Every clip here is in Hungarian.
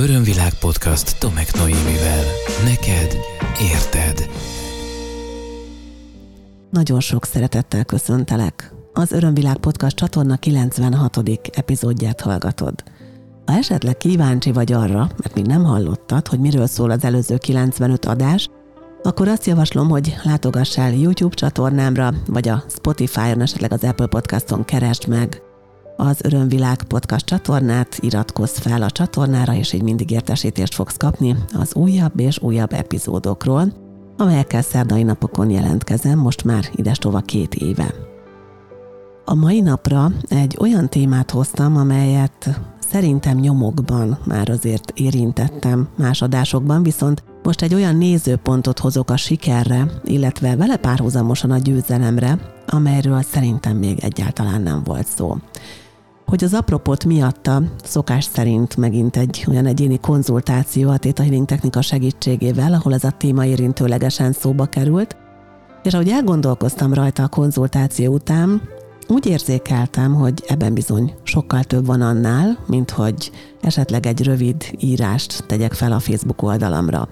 Örömvilág podcast Tomek Noémivel. Neked érted. Nagyon sok szeretettel köszöntelek. Az Örömvilág podcast csatorna 96. epizódját hallgatod. Ha esetleg kíváncsi vagy arra, mert még nem hallottad, hogy miről szól az előző 95 adás, akkor azt javaslom, hogy látogass el YouTube csatornámra, vagy a Spotify-on, esetleg az Apple Podcaston keresd meg az Örömvilág podcast csatornát, iratkozz fel a csatornára, és így mindig értesítést fogsz kapni az újabb és újabb epizódokról, amelyekkel szerdai napokon jelentkezem, most már idestova két éve. A mai napra egy olyan témát hoztam, amelyet szerintem nyomokban már azért érintettem más adásokban, viszont most egy olyan nézőpontot hozok a sikerre, illetve vele párhuzamosan a győzelemre, amelyről szerintem még egyáltalán nem volt szó hogy az apropót miatta szokás szerint megint egy olyan egyéni konzultáció a Theta Healing technika segítségével, ahol ez a téma érintőlegesen szóba került, és ahogy elgondolkoztam rajta a konzultáció után, úgy érzékeltem, hogy ebben bizony sokkal több van annál, mint hogy esetleg egy rövid írást tegyek fel a Facebook oldalamra.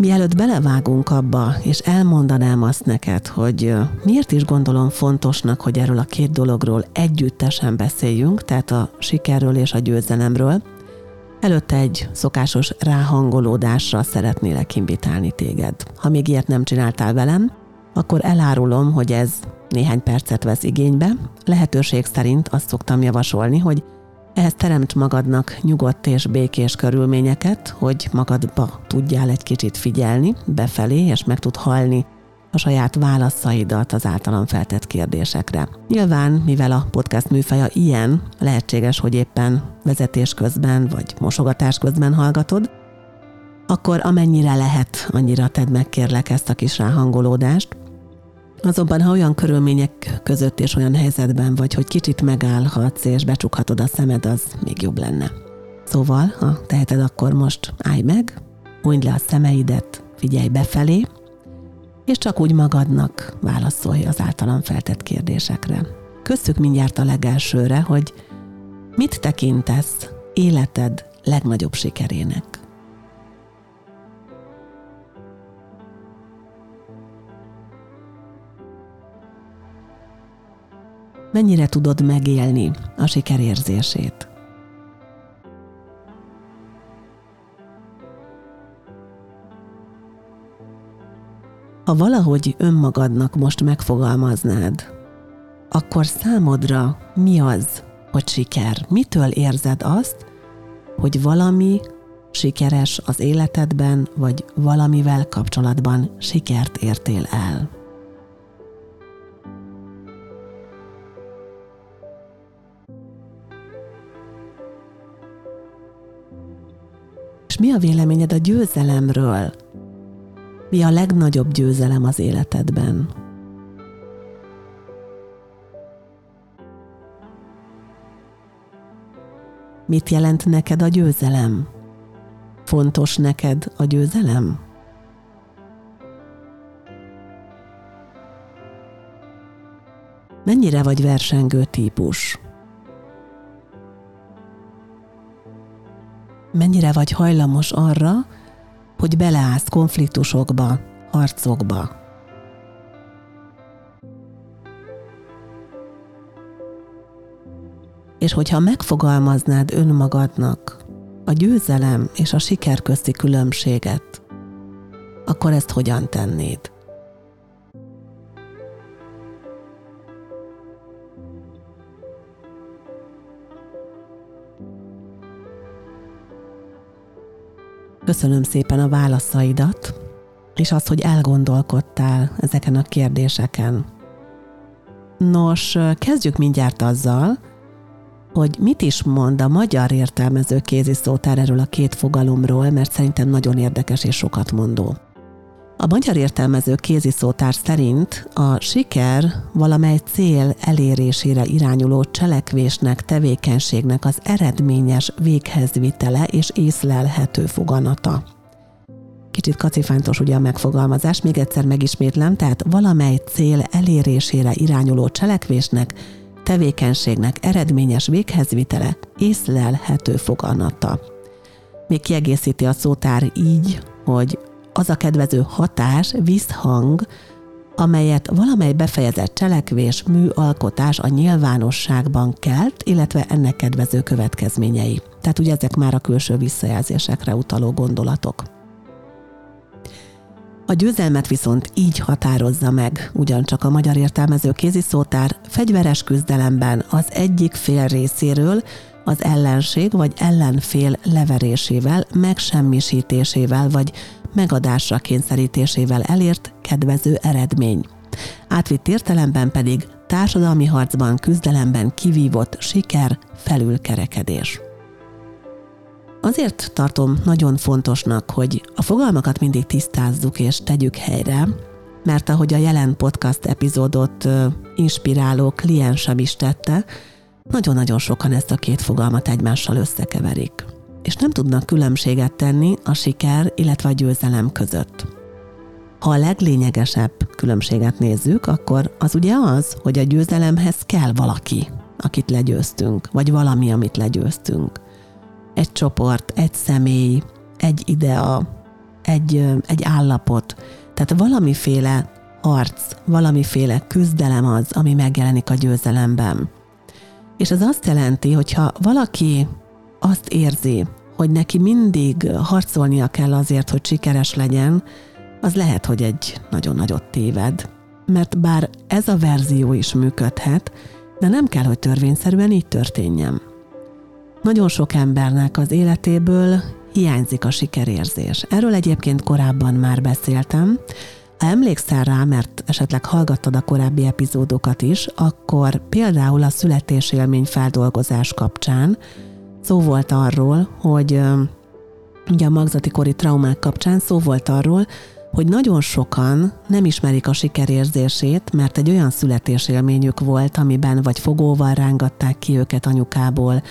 Mielőtt belevágunk abba, és elmondanám azt neked, hogy miért is gondolom fontosnak, hogy erről a két dologról együttesen beszéljünk, tehát a sikerről és a győzelemről, előtte egy szokásos ráhangolódásra szeretnélek invitálni téged. Ha még ilyet nem csináltál velem, akkor elárulom, hogy ez néhány percet vesz igénybe. Lehetőség szerint azt szoktam javasolni, hogy ehhez teremts magadnak nyugodt és békés körülményeket, hogy magadba tudjál egy kicsit figyelni befelé, és meg tud halni a saját válaszaidat az általam feltett kérdésekre. Nyilván, mivel a podcast műfaja ilyen, lehetséges, hogy éppen vezetés közben vagy mosogatás közben hallgatod, akkor amennyire lehet, annyira tedd meg kérlek ezt a kis ráhangolódást, Azonban, ha olyan körülmények között és olyan helyzetben vagy, hogy kicsit megállhatsz és becsukhatod a szemed, az még jobb lenne. Szóval, ha teheted, akkor most állj meg, hunyd le a szemeidet, figyelj befelé, és csak úgy magadnak válaszolj az általam feltett kérdésekre. Köszük mindjárt a legelsőre, hogy mit tekintesz életed legnagyobb sikerének. Mennyire tudod megélni a sikerérzését. Ha valahogy önmagadnak most megfogalmaznád, akkor számodra mi az, hogy siker? Mitől érzed azt, hogy valami sikeres az életedben, vagy valamivel kapcsolatban sikert értél el? Mi a véleményed a győzelemről? Mi a legnagyobb győzelem az életedben? Mit jelent neked a győzelem? Fontos neked a győzelem? Mennyire vagy versengő típus? Mennyire vagy hajlamos arra, hogy beleállsz konfliktusokba, harcokba. És hogyha megfogalmaznád önmagadnak a győzelem és a siker közti különbséget, akkor ezt hogyan tennéd? Köszönöm szépen a válaszaidat, és azt, hogy elgondolkodtál ezeken a kérdéseken. Nos, kezdjük mindjárt azzal, hogy mit is mond a magyar értelmező kéziszótár erről a két fogalomról, mert szerintem nagyon érdekes és sokat mondó. A magyar értelmező kéziszótár szerint a siker valamely cél elérésére irányuló cselekvésnek, tevékenységnek az eredményes véghezvitele és észlelhető foganata. Kicsit kacifántos ugye a megfogalmazás, még egyszer megismétlem, tehát valamely cél elérésére irányuló cselekvésnek, tevékenységnek eredményes véghezvitele, észlelhető foganata. még kiegészíti a szótár így, hogy az a kedvező hatás, visszhang, amelyet valamely befejezett cselekvés, műalkotás a nyilvánosságban kelt, illetve ennek kedvező következményei. Tehát ugye ezek már a külső visszajelzésekre utaló gondolatok. A győzelmet viszont így határozza meg ugyancsak a magyar értelmező kéziszótár fegyveres küzdelemben az egyik fél részéről az ellenség vagy ellenfél leverésével, megsemmisítésével vagy megadásra kényszerítésével elért kedvező eredmény. Átvitt értelemben pedig társadalmi harcban, küzdelemben kivívott siker, felülkerekedés. Azért tartom nagyon fontosnak, hogy a fogalmakat mindig tisztázzuk és tegyük helyre, mert ahogy a jelen podcast epizódot inspiráló kliensem is tette, nagyon-nagyon sokan ezt a két fogalmat egymással összekeverik, és nem tudnak különbséget tenni a siker, illetve a győzelem között. Ha a leglényegesebb különbséget nézzük, akkor az ugye az, hogy a győzelemhez kell valaki, akit legyőztünk, vagy valami, amit legyőztünk. Egy csoport, egy személy, egy idea, egy, egy állapot. Tehát valamiféle harc, valamiféle küzdelem az, ami megjelenik a győzelemben. És ez azt jelenti, hogy ha valaki azt érzi, hogy neki mindig harcolnia kell azért, hogy sikeres legyen, az lehet, hogy egy nagyon nagyot téved. Mert bár ez a verzió is működhet, de nem kell, hogy törvényszerűen így történjen. Nagyon sok embernek az életéből hiányzik a sikerérzés. Erről egyébként korábban már beszéltem, ha emlékszel rá, mert esetleg hallgattad a korábbi epizódokat is, akkor például a születésélmény feldolgozás kapcsán szó volt arról, hogy ugye a magzati kori traumák kapcsán szó volt arról, hogy nagyon sokan nem ismerik a sikerérzését, mert egy olyan születésélményük volt, amiben vagy fogóval rángatták ki őket anyukából,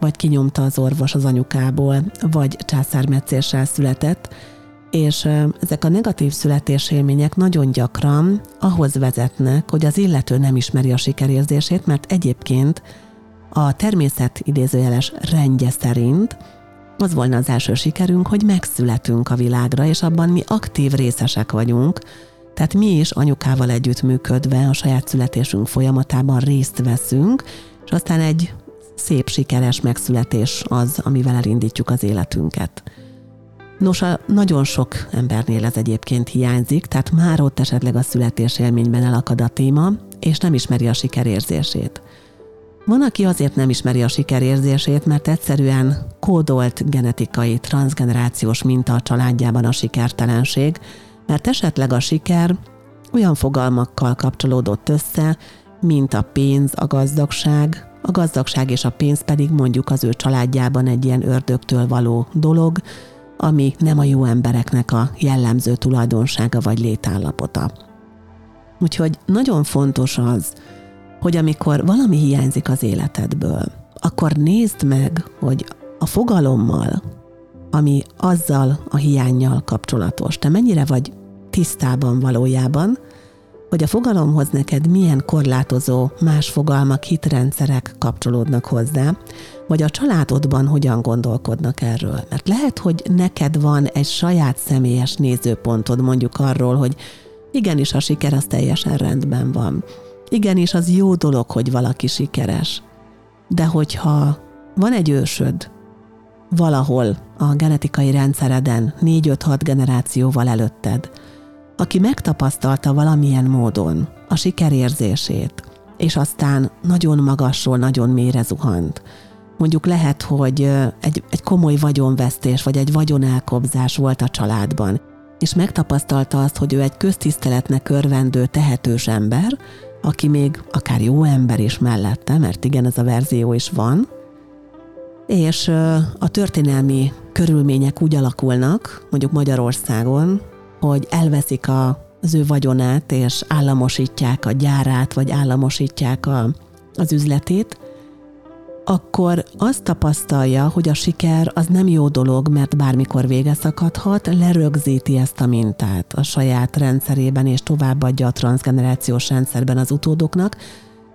vagy kinyomta az orvos az anyukából, vagy császármetszéssel született, és ezek a negatív születésélmények nagyon gyakran ahhoz vezetnek, hogy az illető nem ismeri a sikerérzését, mert egyébként a természet idézőjeles rendje szerint az volna az első sikerünk, hogy megszületünk a világra, és abban mi aktív részesek vagyunk, tehát mi is anyukával együttműködve a saját születésünk folyamatában részt veszünk, és aztán egy szép, sikeres megszületés az, amivel elindítjuk az életünket. Nos, a nagyon sok embernél ez egyébként hiányzik, tehát már ott esetleg a születés élményben elakad a téma, és nem ismeri a sikerérzését. Van, aki azért nem ismeri a sikerérzését, mert egyszerűen kódolt genetikai, transgenerációs minta a családjában a sikertelenség, mert esetleg a siker olyan fogalmakkal kapcsolódott össze, mint a pénz, a gazdagság, a gazdagság és a pénz pedig mondjuk az ő családjában egy ilyen ördögtől való dolog, ami nem a jó embereknek a jellemző tulajdonsága vagy létállapota. Úgyhogy nagyon fontos az, hogy amikor valami hiányzik az életedből, akkor nézd meg, hogy a fogalommal, ami azzal a hiányjal kapcsolatos, te mennyire vagy tisztában valójában, hogy a fogalomhoz neked milyen korlátozó más fogalmak, hitrendszerek kapcsolódnak hozzá, vagy a családodban hogyan gondolkodnak erről. Mert lehet, hogy neked van egy saját személyes nézőpontod mondjuk arról, hogy igenis a siker az teljesen rendben van. Igenis az jó dolog, hogy valaki sikeres. De hogyha van egy ősöd, valahol a genetikai rendszereden 4-5-6 generációval előtted, aki megtapasztalta valamilyen módon a sikerérzését, és aztán nagyon magasról, nagyon mélyre zuhant. Mondjuk lehet, hogy egy, egy komoly vagyonvesztés, vagy egy vagyonelkobzás volt a családban, és megtapasztalta azt, hogy ő egy köztiszteletnek örvendő, tehetős ember, aki még akár jó ember is mellette, mert igen, ez a verzió is van, és a történelmi körülmények úgy alakulnak, mondjuk Magyarországon, hogy elveszik a, az ő vagyonát, és államosítják a gyárát, vagy államosítják a, az üzletét, akkor azt tapasztalja, hogy a siker az nem jó dolog, mert bármikor vége szakadhat, lerögzíti ezt a mintát a saját rendszerében, és továbbadja a transgenerációs rendszerben az utódoknak.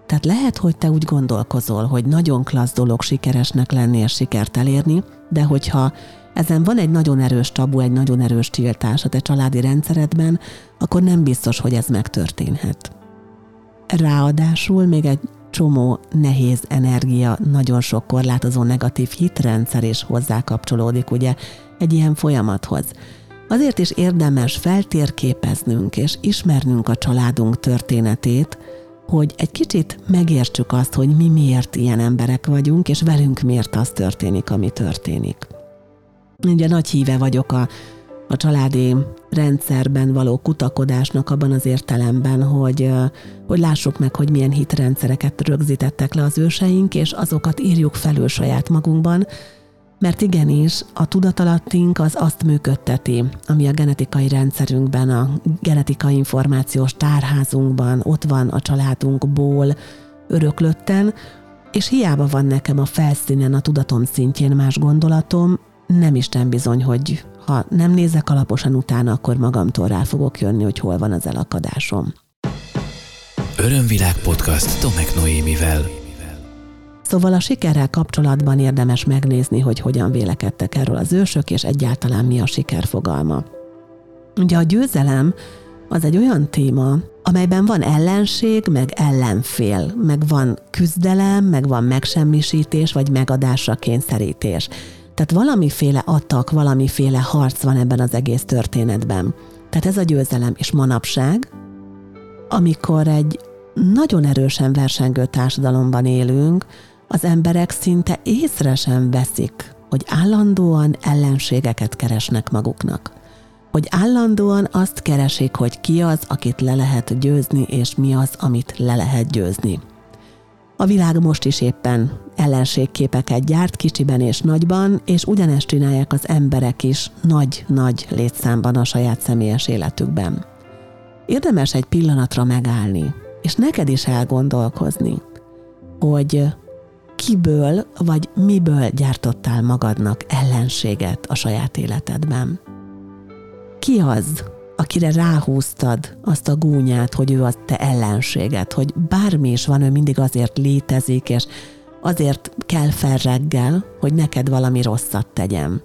Tehát lehet, hogy te úgy gondolkozol, hogy nagyon klassz dolog sikeresnek lenni és sikert elérni, de hogyha ezen van egy nagyon erős tabu, egy nagyon erős tiltás a te családi rendszeredben, akkor nem biztos, hogy ez megtörténhet. Ráadásul még egy csomó nehéz energia, nagyon sok korlátozó negatív hitrendszer is hozzá kapcsolódik ugye egy ilyen folyamathoz. Azért is érdemes feltérképeznünk és ismernünk a családunk történetét, hogy egy kicsit megértsük azt, hogy mi miért ilyen emberek vagyunk, és velünk miért az történik, ami történik. Ugye nagy híve vagyok a, a családi rendszerben való kutakodásnak abban az értelemben, hogy, hogy lássuk meg, hogy milyen hitrendszereket rögzítettek le az őseink, és azokat írjuk felül saját magunkban, mert igenis, a tudatalattink az azt működteti, ami a genetikai rendszerünkben, a genetikai információs tárházunkban, ott van a családunkból öröklötten, és hiába van nekem a felszínen, a tudatom szintjén más gondolatom, nem Isten bizony, hogy ha nem nézek alaposan utána, akkor magamtól rá fogok jönni, hogy hol van az elakadásom. Örömvilág podcast Tomek Noémivel. Szóval a sikerrel kapcsolatban érdemes megnézni, hogy hogyan vélekedtek erről az ősök, és egyáltalán mi a siker fogalma. Ugye a győzelem az egy olyan téma, amelyben van ellenség, meg ellenfél, meg van küzdelem, meg van megsemmisítés, vagy megadásra kényszerítés. Tehát valamiféle attak, valamiféle harc van ebben az egész történetben. Tehát ez a győzelem és manapság, amikor egy nagyon erősen versengő társadalomban élünk, az emberek szinte észre sem veszik, hogy állandóan ellenségeket keresnek maguknak. Hogy állandóan azt keresik, hogy ki az, akit le lehet győzni, és mi az, amit le lehet győzni. A világ most is éppen ellenségképeket gyárt kicsiben és nagyban, és ugyanezt csinálják az emberek is nagy-nagy létszámban a saját személyes életükben. Érdemes egy pillanatra megállni, és neked is elgondolkozni, hogy kiből vagy miből gyártottál magadnak ellenséget a saját életedben. Ki az, akire ráhúztad azt a gúnyát, hogy ő az te ellenséget, hogy bármi is van, ő mindig azért létezik, és azért kell fel reggel, hogy neked valami rosszat tegyem.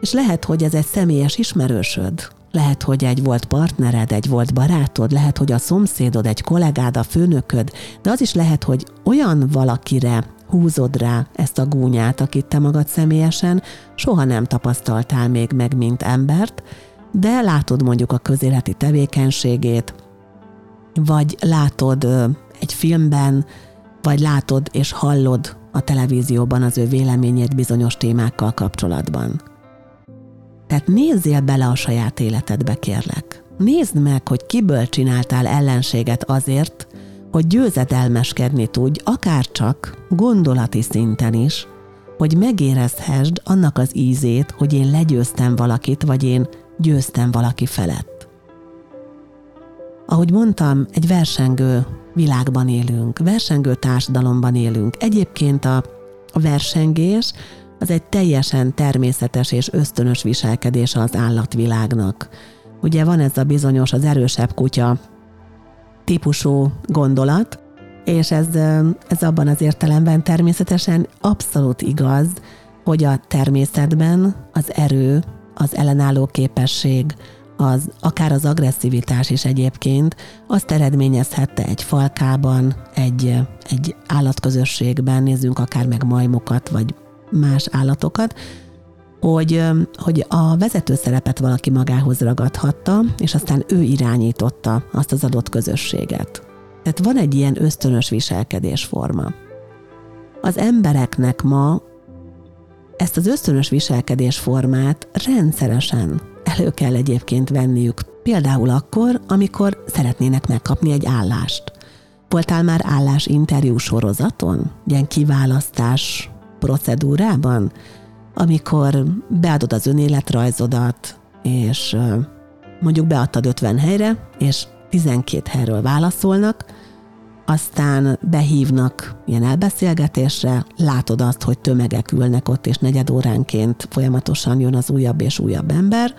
És lehet, hogy ez egy személyes ismerősöd, lehet, hogy egy volt partnered, egy volt barátod, lehet, hogy a szomszédod, egy kollégád, a főnököd, de az is lehet, hogy olyan valakire húzod rá ezt a gúnyát, akit te magad személyesen soha nem tapasztaltál még meg, mint embert, de látod mondjuk a közéleti tevékenységét, vagy látod egy filmben, vagy látod és hallod a televízióban az ő véleményét bizonyos témákkal kapcsolatban. Tehát nézzél bele a saját életedbe, kérlek. Nézd meg, hogy kiből csináltál ellenséget azért, hogy győzedelmeskedni tudj, akár csak gondolati szinten is, hogy megérezhessd annak az ízét, hogy én legyőztem valakit, vagy én győztem valaki felett. Ahogy mondtam, egy versengő világban élünk, versengő társadalomban élünk. Egyébként a, versengés az egy teljesen természetes és ösztönös viselkedés az állatvilágnak. Ugye van ez a bizonyos, az erősebb kutya típusú gondolat, és ez, ez abban az értelemben természetesen abszolút igaz, hogy a természetben az erő, az ellenálló képesség, az, akár az agresszivitás is egyébként azt eredményezhette egy falkában, egy, egy állatközösségben, nézzünk akár meg majmokat, vagy más állatokat, hogy, hogy a vezető szerepet valaki magához ragadhatta, és aztán ő irányította azt az adott közösséget. Tehát van egy ilyen ösztönös viselkedésforma. Az embereknek ma ezt az ösztönös viselkedésformát rendszeresen elő kell egyébként venniük, például akkor, amikor szeretnének megkapni egy állást. Voltál már állásinterjú sorozaton? Ilyen kiválasztás procedúrában, amikor beadod az önéletrajzodat, és mondjuk beadtad 50 helyre, és 12 helyről válaszolnak, aztán behívnak ilyen elbeszélgetésre, látod azt, hogy tömegek ülnek ott, és negyed óránként folyamatosan jön az újabb és újabb ember,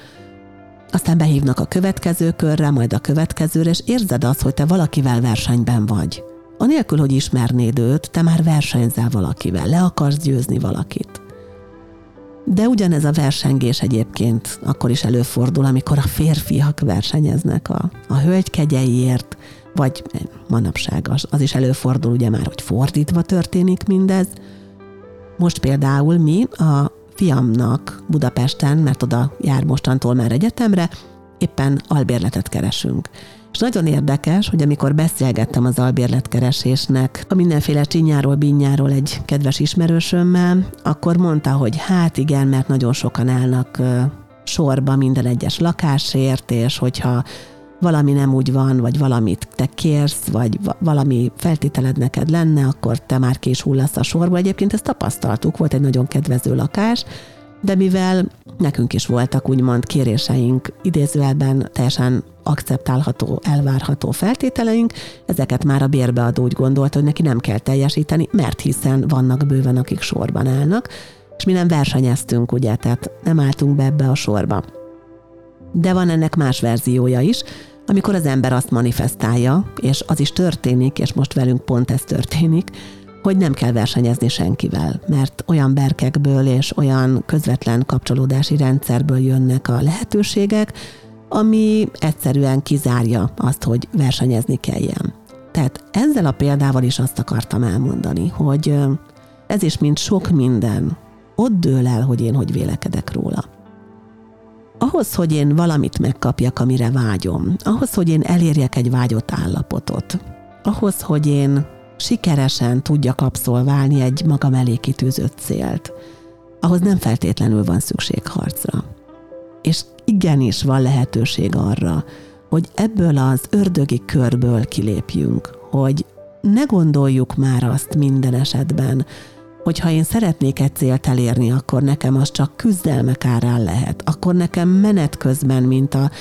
aztán behívnak a következő körre, majd a következőre, és érzed azt, hogy te valakivel versenyben vagy. Anélkül, hogy ismernéd őt, te már versenyzel valakivel, le akarsz győzni valakit. De ugyanez a versengés egyébként akkor is előfordul, amikor a férfiak versenyeznek a, a hölgykegyeiért, vagy manapság az, az is előfordul ugye már, hogy fordítva történik mindez. Most például mi a fiamnak Budapesten, mert oda jár mostantól már egyetemre, éppen albérletet keresünk. És nagyon érdekes, hogy amikor beszélgettem az albérletkeresésnek a mindenféle csinyáról, binyáról egy kedves ismerősömmel, akkor mondta, hogy hát igen, mert nagyon sokan állnak sorba minden egyes lakásért, és hogyha valami nem úgy van, vagy valamit te kérsz, vagy valami feltételed neked lenne, akkor te már ki is hullasz a sorba. Egyébként ezt tapasztaltuk, volt egy nagyon kedvező lakás, de mivel nekünk is voltak úgymond kéréseink, idézőjelben teljesen akceptálható, elvárható feltételeink, ezeket már a bérbeadó úgy gondolta, hogy neki nem kell teljesíteni, mert hiszen vannak bőven, akik sorban állnak, és mi nem versenyeztünk, ugye, tehát nem álltunk be ebbe a sorba. De van ennek más verziója is, amikor az ember azt manifestálja, és az is történik, és most velünk pont ez történik, hogy nem kell versenyezni senkivel, mert olyan berkekből és olyan közvetlen kapcsolódási rendszerből jönnek a lehetőségek, ami egyszerűen kizárja azt, hogy versenyezni kelljen. Tehát ezzel a példával is azt akartam elmondani, hogy ez is, mint sok minden, ott dől el, hogy én hogy vélekedek róla. Ahhoz, hogy én valamit megkapjak, amire vágyom, ahhoz, hogy én elérjek egy vágyott állapotot, ahhoz, hogy én sikeresen tudjak abszolválni egy magam elé kitűzött célt, ahhoz nem feltétlenül van szükség harcra. És igenis van lehetőség arra, hogy ebből az ördögi körből kilépjünk, hogy ne gondoljuk már azt minden esetben, hogy ha én szeretnék egy célt elérni, akkor nekem az csak küzdelmek árán lehet. Akkor nekem menet közben, mint a,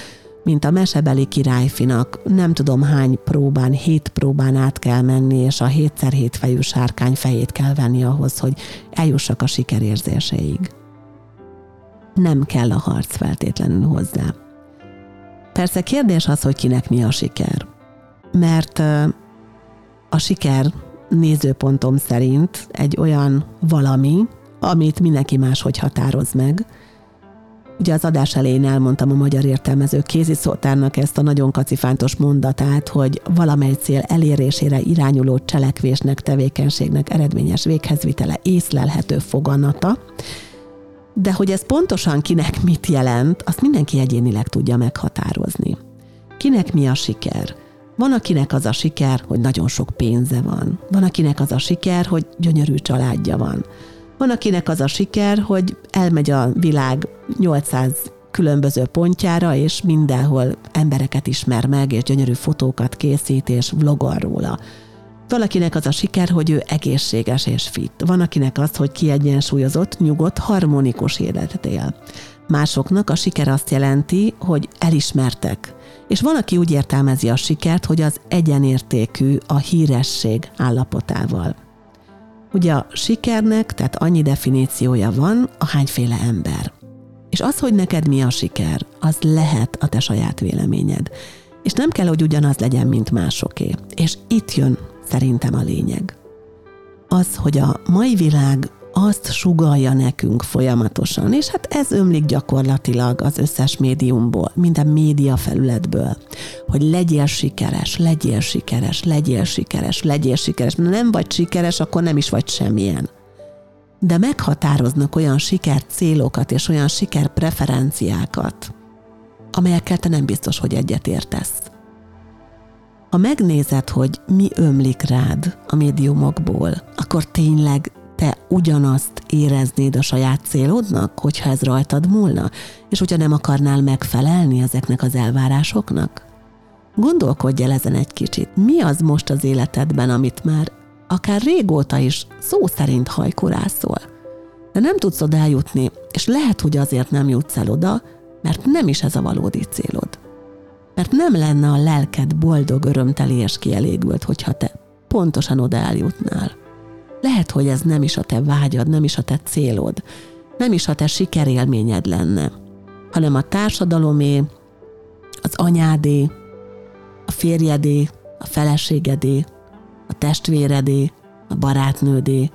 mint a mesebeli királyfinak, nem tudom hány próbán, hét próbán át kell menni, és a hétszer hét fejű sárkány fejét kell venni ahhoz, hogy eljussak a sikerérzéseig. Nem kell a harc feltétlenül hozzá. Persze kérdés az, hogy kinek mi a siker. Mert a siker nézőpontom szerint egy olyan valami, amit mindenki máshogy határoz meg. Ugye az adás elején elmondtam a magyar értelmező kéziszótárnak ezt a nagyon kacifántos mondatát, hogy valamely cél elérésére irányuló cselekvésnek, tevékenységnek eredményes véghezvitele észlelhető foganata, de hogy ez pontosan kinek mit jelent, azt mindenki egyénileg tudja meghatározni. Kinek mi a siker? Van, akinek az a siker, hogy nagyon sok pénze van. Van, akinek az a siker, hogy gyönyörű családja van. Van, akinek az a siker, hogy elmegy a világ 800 különböző pontjára, és mindenhol embereket ismer meg, és gyönyörű fotókat készít, és vlogol róla. Valakinek az a siker, hogy ő egészséges és fit. Van, akinek az, hogy kiegyensúlyozott, nyugodt, harmonikus életet él. Másoknak a siker azt jelenti, hogy elismertek, és van, aki úgy értelmezi a sikert, hogy az egyenértékű a híresség állapotával. Ugye a sikernek, tehát annyi definíciója van, a hányféle ember. És az, hogy neked mi a siker, az lehet a te saját véleményed. És nem kell, hogy ugyanaz legyen, mint másoké. És itt jön szerintem a lényeg. Az, hogy a mai világ azt sugalja nekünk folyamatosan, és hát ez ömlik gyakorlatilag az összes médiumból, minden média felületből, hogy legyél sikeres, legyél sikeres, legyél sikeres, legyél sikeres. Mert nem vagy sikeres, akkor nem is vagy semmilyen. De meghatároznak olyan siker célokat és olyan siker preferenciákat, amelyekkel te nem biztos, hogy egyet értesz. Ha megnézed, hogy mi ömlik rád a médiumokból, akkor tényleg te ugyanazt éreznéd a saját célodnak, hogyha ez rajtad múlna, és hogyha nem akarnál megfelelni ezeknek az elvárásoknak? Gondolkodj el ezen egy kicsit. Mi az most az életedben, amit már akár régóta is szó szerint hajkorászol? De nem tudsz oda eljutni, és lehet, hogy azért nem jutsz el oda, mert nem is ez a valódi célod. Mert nem lenne a lelked boldog, örömteli és kielégült, hogyha te pontosan oda eljutnál. Lehet, hogy ez nem is a te vágyad, nem is a te célod, nem is a te sikerélményed lenne, hanem a társadalomé, az anyádé, a férjedé, a feleségedé, a testvéredé, a barátnődé,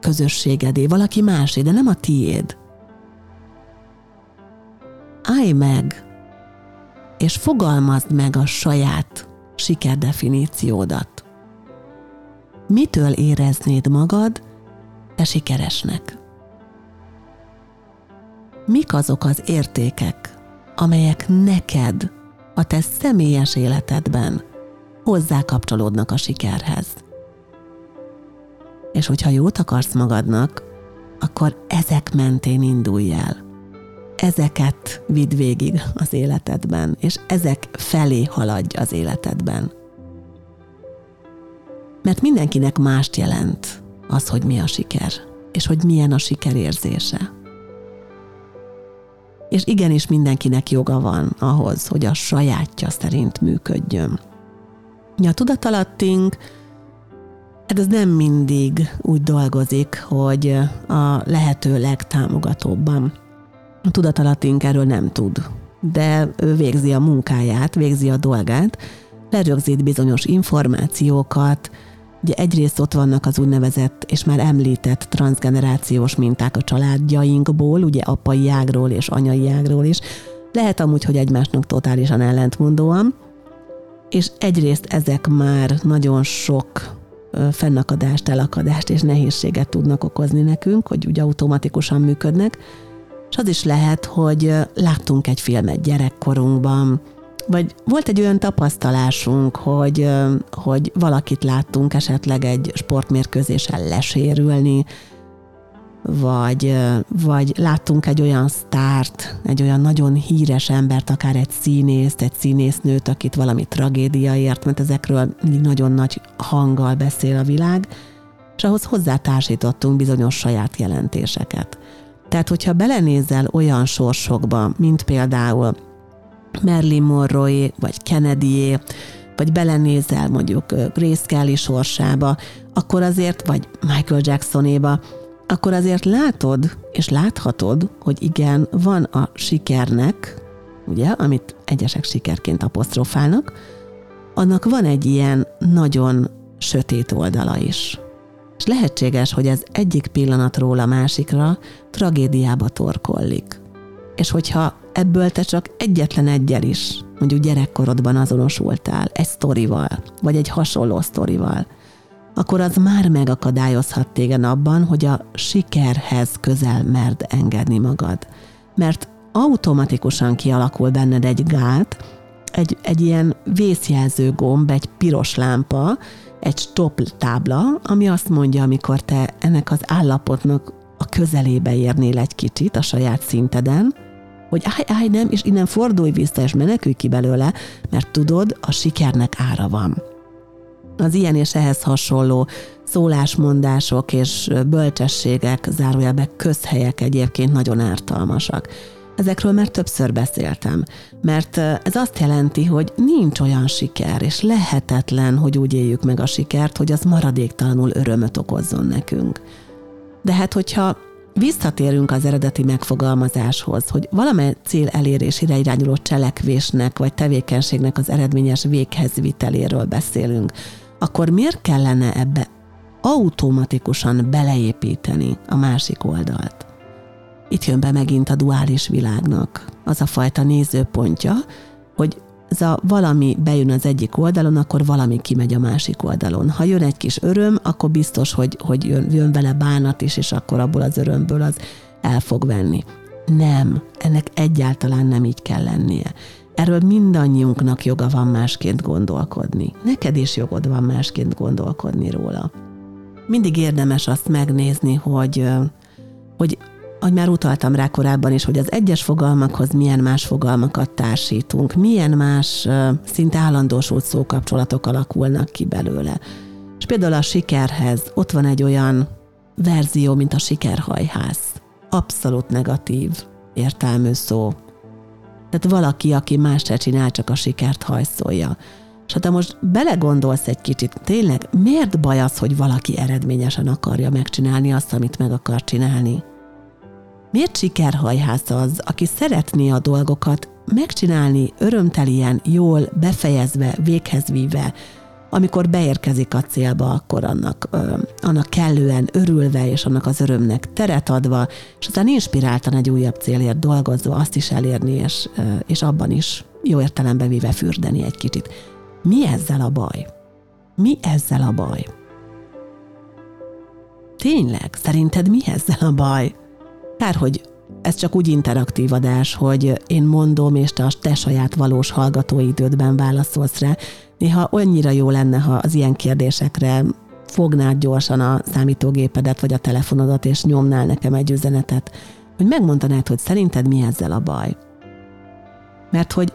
közösségedé, valaki másé, de nem a tiéd. Állj meg, és fogalmazd meg a saját sikerdefiníciódat. Mitől éreznéd magad te sikeresnek? Mik azok az értékek, amelyek neked a te személyes életedben hozzá kapcsolódnak a sikerhez? És hogyha jót akarsz magadnak, akkor ezek mentén indulj el. Ezeket vidd végig az életedben, és ezek felé haladj az életedben. Mert mindenkinek mást jelent az, hogy mi a siker, és hogy milyen a siker érzése. És igenis mindenkinek joga van ahhoz, hogy a sajátja szerint működjön. A tudatalattunk Hát ez nem mindig úgy dolgozik, hogy a lehető legtámogatóbban. A tudatalattink erről nem tud, de ő végzi a munkáját, végzi a dolgát, lerögzít bizonyos információkat, Ugye egyrészt ott vannak az úgynevezett és már említett transgenerációs minták a családjainkból, ugye apai ágról és anyai ágról is. Lehet amúgy, hogy egymásnak totálisan ellentmondóan, és egyrészt ezek már nagyon sok fennakadást, elakadást és nehézséget tudnak okozni nekünk, hogy ugye automatikusan működnek, és az is lehet, hogy láttunk egy filmet gyerekkorunkban, vagy volt egy olyan tapasztalásunk, hogy, hogy valakit láttunk esetleg egy sportmérkőzésen lesérülni, vagy, vagy láttunk egy olyan sztárt, egy olyan nagyon híres embert, akár egy színészt, egy színésznőt, akit valami tragédia ért, mert ezekről mindig nagyon nagy hanggal beszél a világ, és ahhoz hozzátársítottunk bizonyos saját jelentéseket. Tehát, hogyha belenézel olyan sorsokba, mint például Marilyn Monroe vagy kennedy vagy belenézel mondjuk Grace Kelly sorsába, akkor azért, vagy Michael Jacksonéba, akkor azért látod, és láthatod, hogy igen, van a sikernek, ugye, amit egyesek sikerként apostrofálnak, annak van egy ilyen nagyon sötét oldala is. És lehetséges, hogy ez egyik pillanatról a másikra tragédiába torkollik. És hogyha ebből te csak egyetlen egyel is, mondjuk gyerekkorodban azonosultál, egy sztorival, vagy egy hasonló sztorival, akkor az már megakadályozhat téged abban, hogy a sikerhez közel merd engedni magad. Mert automatikusan kialakul benned egy gát, egy, egy ilyen vészjelző gomb, egy piros lámpa, egy stop tábla, ami azt mondja, amikor te ennek az állapotnak a közelébe érnél egy kicsit a saját szinteden, hogy állj, állj, nem, és innen fordulj vissza, és menekülj ki belőle, mert tudod, a sikernek ára van. Az ilyen és ehhez hasonló szólásmondások és bölcsességek, zárójelbe közhelyek egyébként nagyon ártalmasak. Ezekről már többször beszéltem, mert ez azt jelenti, hogy nincs olyan siker, és lehetetlen, hogy úgy éljük meg a sikert, hogy az maradéktalanul örömöt okozzon nekünk. De hát, hogyha visszatérünk az eredeti megfogalmazáshoz, hogy valamely cél elérésére irányuló cselekvésnek vagy tevékenységnek az eredményes véghez viteléről beszélünk, akkor miért kellene ebbe automatikusan beleépíteni a másik oldalt? Itt jön be megint a duális világnak az a fajta nézőpontja, hogy a valami bejön az egyik oldalon, akkor valami kimegy a másik oldalon. Ha jön egy kis öröm, akkor biztos, hogy, hogy jön, jön vele bánat is, és akkor abból az örömből az el fog venni. Nem, ennek egyáltalán nem így kell lennie. Erről mindannyiunknak joga van másként gondolkodni. Neked is jogod van másként gondolkodni róla. Mindig érdemes azt megnézni, hogy, hogy ahogy már utaltam rá korábban is, hogy az egyes fogalmakhoz milyen más fogalmakat társítunk, milyen más szinte állandósult szókapcsolatok alakulnak ki belőle. És például a sikerhez ott van egy olyan verzió, mint a sikerhajház. Abszolút negatív értelmű szó. Tehát valaki, aki más se csinál, csak a sikert hajszolja. És ha te most belegondolsz egy kicsit, tényleg miért baj az, hogy valaki eredményesen akarja megcsinálni azt, amit meg akar csinálni? Miért sikerhajház az, aki szeretné a dolgokat megcsinálni örömtelien, jól, befejezve, véghez víve, amikor beérkezik a célba, akkor annak, ö, annak kellően örülve, és annak az örömnek teret adva, és aztán inspiráltan egy újabb célért dolgozva azt is elérni, és, ö, és abban is jó értelemben véve fürdeni egy kicsit. Mi ezzel a baj? Mi ezzel a baj? Tényleg, szerinted mi ezzel a baj? Kár, hogy ez csak úgy interaktív adás, hogy én mondom, és te a te saját valós hallgatóidődben válaszolsz rá. Néha annyira jó lenne, ha az ilyen kérdésekre fognád gyorsan a számítógépedet vagy a telefonodat, és nyomnál nekem egy üzenetet, hogy megmondanád, hogy szerinted mi ezzel a baj. Mert hogy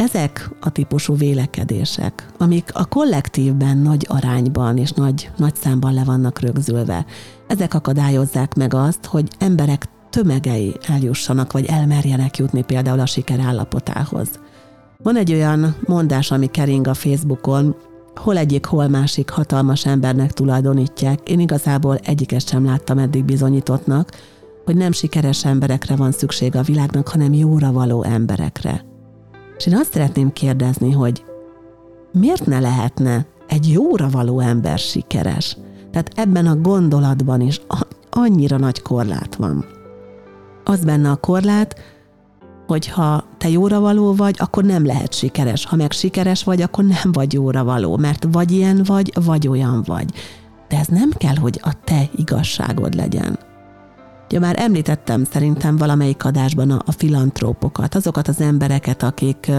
ezek a típusú vélekedések, amik a kollektívben nagy arányban és nagy, nagy számban le vannak rögzülve, ezek akadályozzák meg azt, hogy emberek tömegei eljussanak, vagy elmerjenek jutni például a siker állapotához. Van egy olyan mondás, ami kering a Facebookon, hol egyik, hol másik hatalmas embernek tulajdonítják. Én igazából egyiket sem láttam eddig bizonyítottnak, hogy nem sikeres emberekre van szükség a világnak, hanem jóra való emberekre. És én azt szeretném kérdezni, hogy miért ne lehetne egy jóra való ember sikeres? Tehát ebben a gondolatban is annyira nagy korlát van. Az benne a korlát, hogy ha te jóra való vagy, akkor nem lehet sikeres. Ha meg sikeres vagy, akkor nem vagy jóra való, mert vagy ilyen vagy, vagy olyan vagy. De ez nem kell, hogy a te igazságod legyen. Ugye már említettem szerintem valamelyik adásban a, a filantrópokat, azokat az embereket, akik,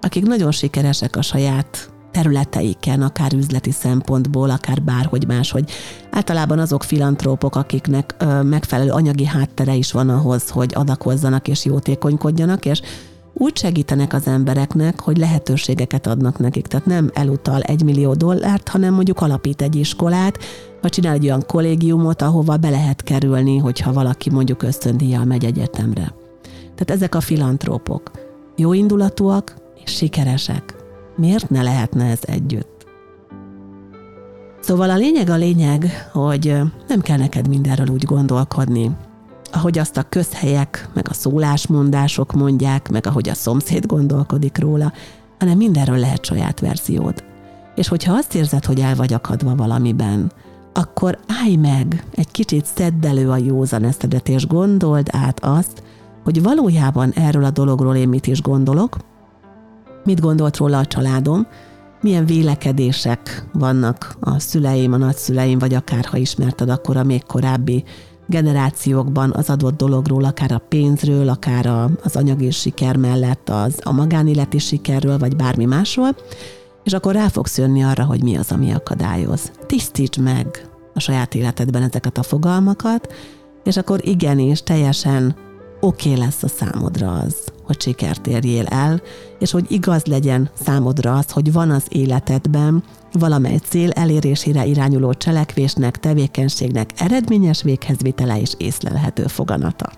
akik nagyon sikeresek a saját területeiken, akár üzleti szempontból, akár bárhogy máshogy. Általában azok filantrópok, akiknek megfelelő anyagi háttere is van ahhoz, hogy adakozzanak és jótékonykodjanak, és úgy segítenek az embereknek, hogy lehetőségeket adnak nekik. Tehát nem elutal egy millió dollárt, hanem mondjuk alapít egy iskolát, vagy csinál egy olyan kollégiumot, ahova be lehet kerülni, hogyha valaki mondjuk ösztöndíjjal megy egyetemre. Tehát ezek a filantrópok jó indulatúak és sikeresek. Miért ne lehetne ez együtt? Szóval a lényeg a lényeg, hogy nem kell neked mindenről úgy gondolkodni, ahogy azt a közhelyek, meg a szólásmondások mondják, meg ahogy a szomszéd gondolkodik róla, hanem mindenről lehet saját verziód. És hogyha azt érzed, hogy el vagy akadva valamiben, akkor állj meg, egy kicsit szedd elő a józan eszedet, és gondold át azt, hogy valójában erről a dologról én mit is gondolok, mit gondolt róla a családom, milyen vélekedések vannak a szüleim, a nagyszüleim, vagy akár ha ismerted akkor a még korábbi generációkban az adott dologról, akár a pénzről, akár a, az anyagi siker mellett az, a magánéleti sikerről, vagy bármi másról, és akkor rá fogsz jönni arra, hogy mi az, ami akadályoz. Tisztíts meg a saját életedben ezeket a fogalmakat, és akkor igenis teljesen oké okay lesz a számodra az, hogy sikert érjél el, és hogy igaz legyen számodra az, hogy van az életedben valamely cél elérésére irányuló cselekvésnek, tevékenységnek eredményes véghezvitele és észlelhető foganata.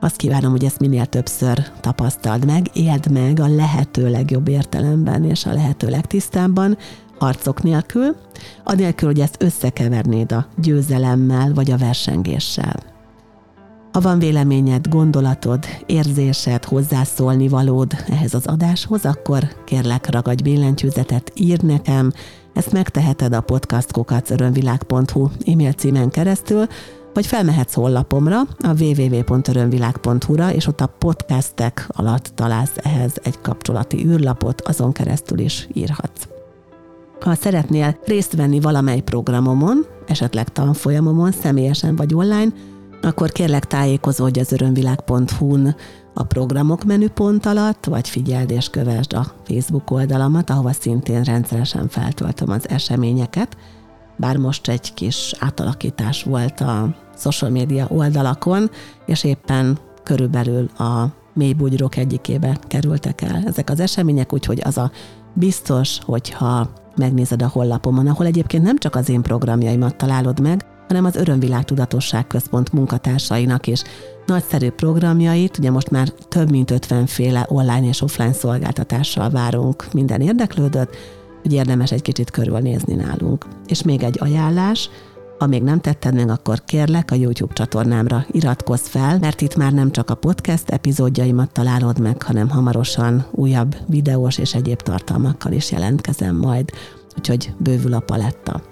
Azt kívánom, hogy ezt minél többször tapasztald meg, éld meg a lehető legjobb értelemben és a lehető legtisztábban, harcok nélkül, anélkül, hogy ezt összekevernéd a győzelemmel vagy a versengéssel. Ha van véleményed, gondolatod, érzésed, hozzászólni valód ehhez az adáshoz, akkor kérlek ragadj billentyűzetet, ír nekem, ezt megteheted a podcastkokacörönvilág.hu e-mail címen keresztül, vagy felmehetsz honlapomra, a www.örömvilág.hu-ra, és ott a podcastek alatt találsz ehhez egy kapcsolati űrlapot, azon keresztül is írhatsz. Ha szeretnél részt venni valamely programomon, esetleg tanfolyamomon, személyesen vagy online, akkor kérlek tájékozódj az örömvilág.hu-n a programok menüpont alatt, vagy figyeld és kövesd a Facebook oldalamat, ahova szintén rendszeresen feltöltöm az eseményeket, bár most egy kis átalakítás volt a social media oldalakon, és éppen körülbelül a mélybugyrok egyikébe kerültek el ezek az események, úgyhogy az a biztos, hogyha megnézed a hollapomon, ahol egyébként nem csak az én programjaimat találod meg, hanem az Örömvilág Tudatosság Központ munkatársainak is nagyszerű programjait, ugye most már több mint 50 féle online és offline szolgáltatással várunk minden érdeklődőt, hogy érdemes egy kicsit körülnézni nálunk. És még egy ajánlás, Ha még nem tetted meg, akkor kérlek a YouTube csatornámra iratkozz fel, mert itt már nem csak a podcast epizódjaimat találod meg, hanem hamarosan újabb videós és egyéb tartalmakkal is jelentkezem majd, úgyhogy bővül a paletta.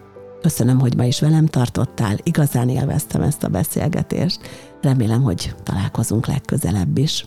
Köszönöm, hogy ma is velem tartottál, igazán élveztem ezt a beszélgetést. Remélem, hogy találkozunk legközelebb is.